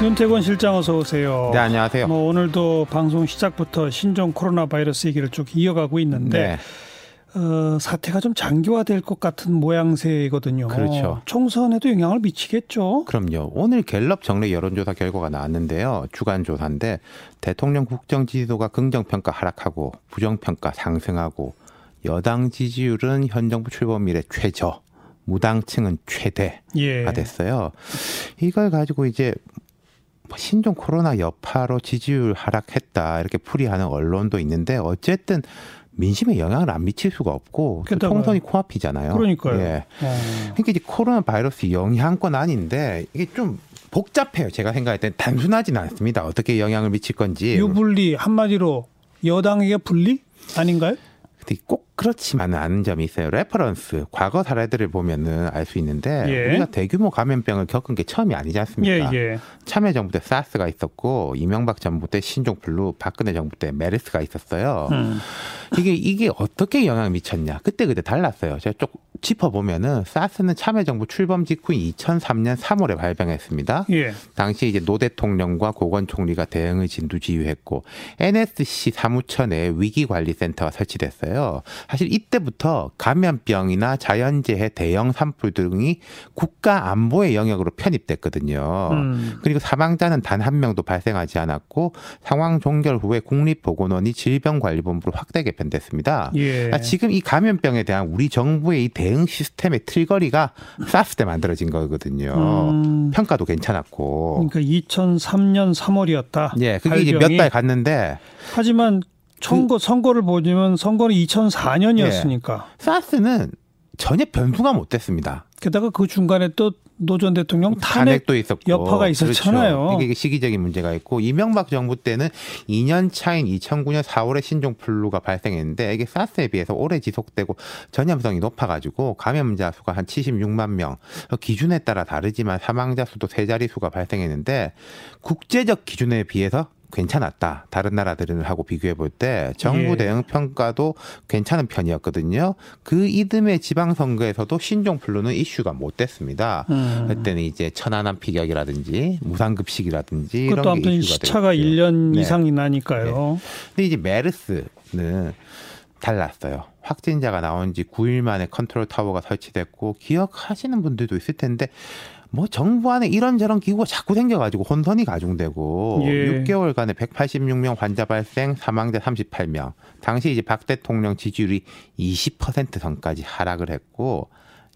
윤태권 실장 어서 오세요. 네, 안녕하세요. 뭐 오늘도 방송 시작부터 신종 코로나 바이러스 얘기를 쭉 이어가고 있는데 네. 어, 사태가 좀 장기화될 것 같은 모양새거든요. 그렇죠. 총선에도 영향을 미치겠죠. 그럼요. 오늘 갤럽 정례 여론조사 결과가 나왔는데요. 주간 조사인데 대통령 국정 지지도가 긍정 평가 하락하고 부정 평가 상승하고 여당 지지율은 현 정부 출범 이래 최저, 무당층은 최대가 예. 됐어요. 이걸 가지고 이제 신종 코로나 여파로 지지율 하락했다 이렇게 풀이하는 언론도 있는데 어쨌든 민심에 영향을 안 미칠 수가 없고 총선이 코앞이잖아요. 그러니까요. 예. 어. 그러니까 이제 코로나 바이러스 영향권 아닌데 이게 좀 복잡해요. 제가 생각할 땐 단순하지는 않습니다. 어떻게 영향을 미칠 건지. 유불리 한마디로 여당에게 불리 아닌가요? 꼭 그렇지만은 않은 점이 있어요. reference 과거 사례들을 보면은 알 수 있는데 예. 우리가 대규모 감염병을 겪은 게 처음이 아니지 않습니까? 예, 예. 참여 정부 때 사스가 있었고 이명박 정부 때 신종플루, 박근혜 정부 때 메르스가 있었어요. 음. 이게 이게 어떻게 영향을 미쳤냐? 그때 그때 달랐어요. 제가 쭉 짚어보면은 사스는 참여정부 출범 직후인 2003년 3월에 발병했습니다. 예. 당시 이제 노 대통령과 고건 총리가 대응을 진두지휘했고 NSC 사무처 내 위기관리센터가 설치됐어요. 사실 이때부터 감염병이나 자연재해 대형 산불 등이 국가 안보의 영역으로 편입됐거든요. 음. 그리고 사망자는 단 한 명도 발생하지 않았고 상황 종결 후에 국립보건원이 질병관리본부로 확대 개편됐습니다. 예. 그러니까 지금 이 감염병에 대한 우리 정부의 이 대응 시스템의 틀거리가 사스 때 만들어진 거거든요. 음. 평가도 괜찮았고. 그러니까 2003년 3월이었다. 예, 그게. 이제 몇 달 갔는데. 하지만 선거 그, 선거를 보면 선거는 2004년이었으니까. 예. 사스는 전혀 변수가 못 됐습니다. 게다가 그 중간에 또 노전 대통령 탄핵 도 있었고 여파가 있었잖아요. 그렇죠. 이게 시기적인 문제가 있고 이명박 정부 때는 2년 차인 2009년 4월에 신종 플루가 발생했는데 이게 사스에 비해서 오래 지속되고 전염성이 높아가지고 감염자 수가 한 76만 명 기준에 따라 다르지만 사망자 수도 세 자릿수가 발생했는데 국제적 기준에 비해서 괜찮았다. 다른 나라들은 하고 비교해 볼 때 정부 예. 대응 평가도 괜찮은 편이었거든요. 그 이듬해 지방선거에서도 신종플루는 이슈가 못 됐습니다. 음. 그때는 이제 천안함 피격이라든지 무상급식이라든지 이런 게 이슈가 시차가 됐죠. 1년 네. 이상이 나니까요. 네. 근데 이제 메르스는 달랐어요. 확진자가 나온 지 9일 만에 컨트롤 타워가 설치됐고 기억하시는 분들도 있을 텐데 뭐 정부 안에 이런저런 기구가 자꾸 생겨가지고 혼선이 가중되고 예. 6개월간에 186명 환자 발생, 사망자 38명. 당시 이제 박 대통령 지지율이 20% 선까지 하락을 했고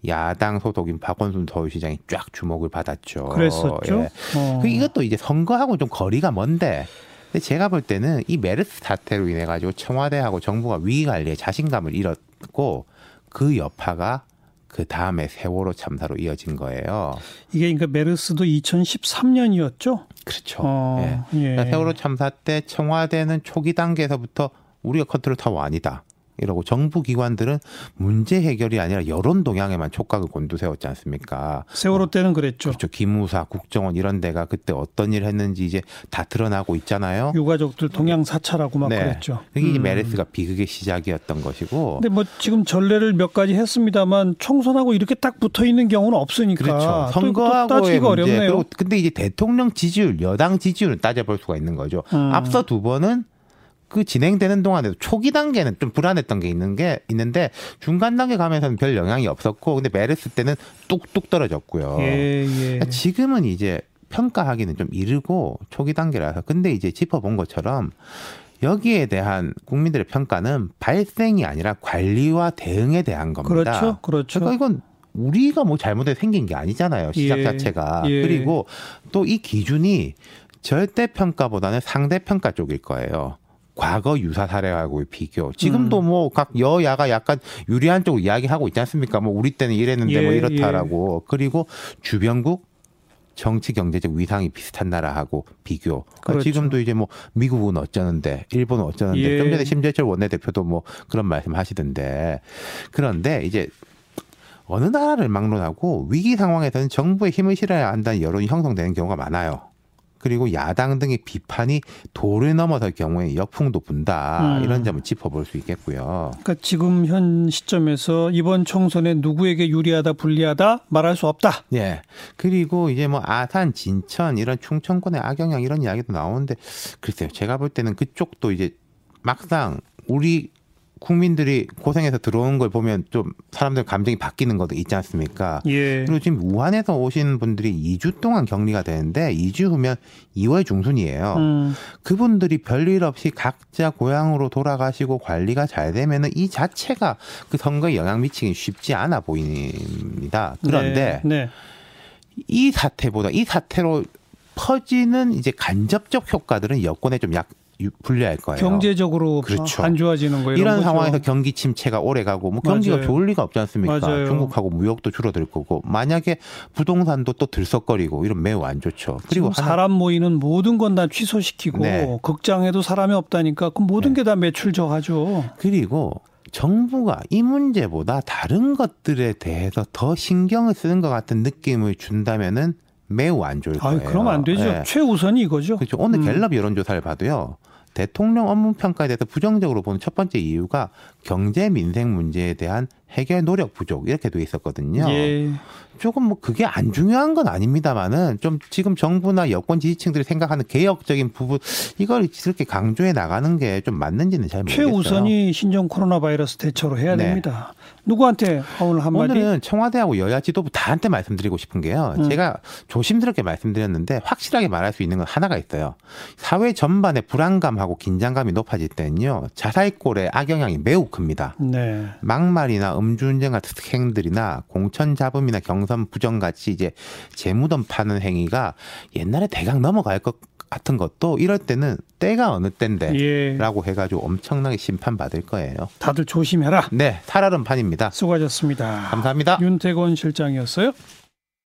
야당 소속인 박원순 서울시장이 쫙 주목을 받았죠. 그랬었죠. 예. 어. 그 이것도 이제 선거하고 좀 거리가 먼데. 근데 제가 볼 때는 이 메르스 사태로 인해 가지고 청와대하고 정부가 위기 관리에 자신감을 잃었고 그 여파가 그 다음에 세월호 참사로 이어진 거예요. 이게 그러니까 메르스도 2013년이었죠? 그렇죠. 어, 예. 예. 그러니까 세월호 참사 때 청와대는 초기 단계에서부터 우리가 컨트롤 타워 아니다. 이러고 정부 기관들은 문제 해결이 아니라 여론 동향에만 촉각을 곤두세웠지 않습니까? 세월호 때는 그랬죠. 그렇죠. 기무사, 국정원 이런 데가 그때 어떤 일을 했는지 이제 다 드러나고 있잖아요. 유가족들 동향 사찰하고 막 네. 그랬죠. 그게 음. 메르스가 비극의 시작이었던 것이고. 근데 뭐 지금 전례를 몇 가지 했습니다만 총선하고 이렇게 딱 붙어 있는 경우는 없으니까. 그렇죠. 선거하고의 문제. 어렵네요. 근데 이제 대통령 지지율, 여당 지지율은 따져볼 수가 있는 거죠. 음. 앞서 두 번은 그 진행되는 동안에도 초기 단계는 좀 불안했던 게 있는 게 있는데 중간 단계 가면서는 별 영향이 없었고 근데 메르스 때는 뚝뚝 떨어졌고요. 예, 예. 그러니까 지금은 이제 평가하기는 좀 이르고 초기 단계라서 근데 이제 짚어본 것처럼 여기에 대한 국민들의 평가는 발생이 아니라 관리와 대응에 대한 겁니다. 그렇죠. 그렇죠. 그러니까 이건 우리가 뭐 잘못해 생긴 게 아니잖아요. 시작 예, 자체가. 예. 그리고 또 이 기준이 절대 평가보다는 상대 평가 쪽일 거예요. 과거 유사 사례하고의 비교. 지금도 음. 뭐각 여야가 약간 유리한 쪽으로 이야기하고 있지 않습니까? 뭐 우리 때는 이랬는데 뭐 예, 뭐 이렇다라고. 예. 그리고 주변국 정치 경제적 위상이 비슷한 나라하고 비교. 그러니까 그렇죠. 지금도 이제 뭐 미국은 어쩌는데 일본은 어쩌는데 예. 좀 전에 심재철 원내대표도 뭐 그런 말씀 하시던데 그런데 이제 어느 나라를 막론하고 위기 상황에서는 정부의 힘을 실어야 한다는 여론이 형성되는 경우가 많아요. 그리고 야당 등의 비판이 도를 넘어설 경우에 역풍도 분다 음. 이런 점을 짚어볼 수 있겠고요. 그러니까 지금 현 시점에서 이번 총선에 누구에게 유리하다 불리하다 말할 수 없다. 예. 그리고 이제 뭐 아산, 진천 이런 충청권의 악영향 이런 이야기도 나오는데 글쎄요. 제가 볼 때는 그쪽도 이제 막상 우리 국민들이 고생해서 들어온 걸 보면 좀 사람들 감정이 바뀌는 것도 있지 않습니까? 예. 그리고 지금 우한에서 오신 분들이 2주 동안 격리가 되는데 2주 후면 2월 중순이에요. 음. 그분들이 별일 없이 각자 고향으로 돌아가시고 관리가 잘 되면은 이 자체가 그 선거에 영향 미치기 쉽지 않아 보입니다. 그런데 네. 네. 이 사태보다 이 사태로 퍼지는 이제 간접적 효과들은 여권에 좀 약 불리할 거예요. 경제적으로 그렇죠. 안 좋아지는 거예요. 이런 상황에서 경기 침체가 오래 가고 뭐 경기가 맞아요. 좋을 리가 없지 않습니까? 맞아요. 중국하고 무역도 줄어들 거고 만약에 부동산도 또 들썩거리고 이런 매우 안 좋죠. 그리고 사람 모이는 모든 건 다 취소시키고 네. 극장에도 사람이 없다니까 그 모든 네. 게다 매출 저하죠. 그리고 정부가 이 문제보다 다른 것들에 대해서 더 신경을 쓰는 것 같은 느낌을 준다면은 매우 안 좋을 거예요. 아, 그럼 안 되죠. 네. 최우선이 이거죠. 그렇죠. 오늘 음. 갤럽 여론조사를 봐도요. 대통령 업무 평가에 대해서 부정적으로 보는 첫 번째 이유가 경제 민생 문제에 대한 해결 노력 부족 이렇게 돼 있었거든요. 예. 조금 뭐 그게 안 중요한 건 아닙니다만은 좀 지금 정부나 여권 지지층들이 생각하는 개혁적인 부분 이걸 이렇게 강조해 나가는 게 좀 맞는지는 잘 모르겠어요. 최우선이 신종 코로나 바이러스 대처로 해야 네. 됩니다. 누구한테 오늘 한마디? 오늘은 청와대하고 여야 지도부 다한테 말씀드리고 싶은 게요. 음. 제가 조심스럽게 말씀드렸는데 확실하게 말할 수 있는 건 하나가 있어요. 사회 전반에 불안감하고 긴장감이 높아질 때는요. 자살골의 악영향이 매우 큽니다. 네. 막말이나 음주운전 같은 행들이나 공천 잡음이나 경선 부정 같이 이제 재무돈 파는 행위가 옛날에 대강 넘어갈 것 같은 것도 이럴 때는 때가 어느 때인데라고 예. 해가지고 엄청나게 심판 받을 거예요. 다들 조심해라. 네, 살얼음 판입니다. 수고하셨습니다. 감사합니다. 윤태곤 실장이었어요.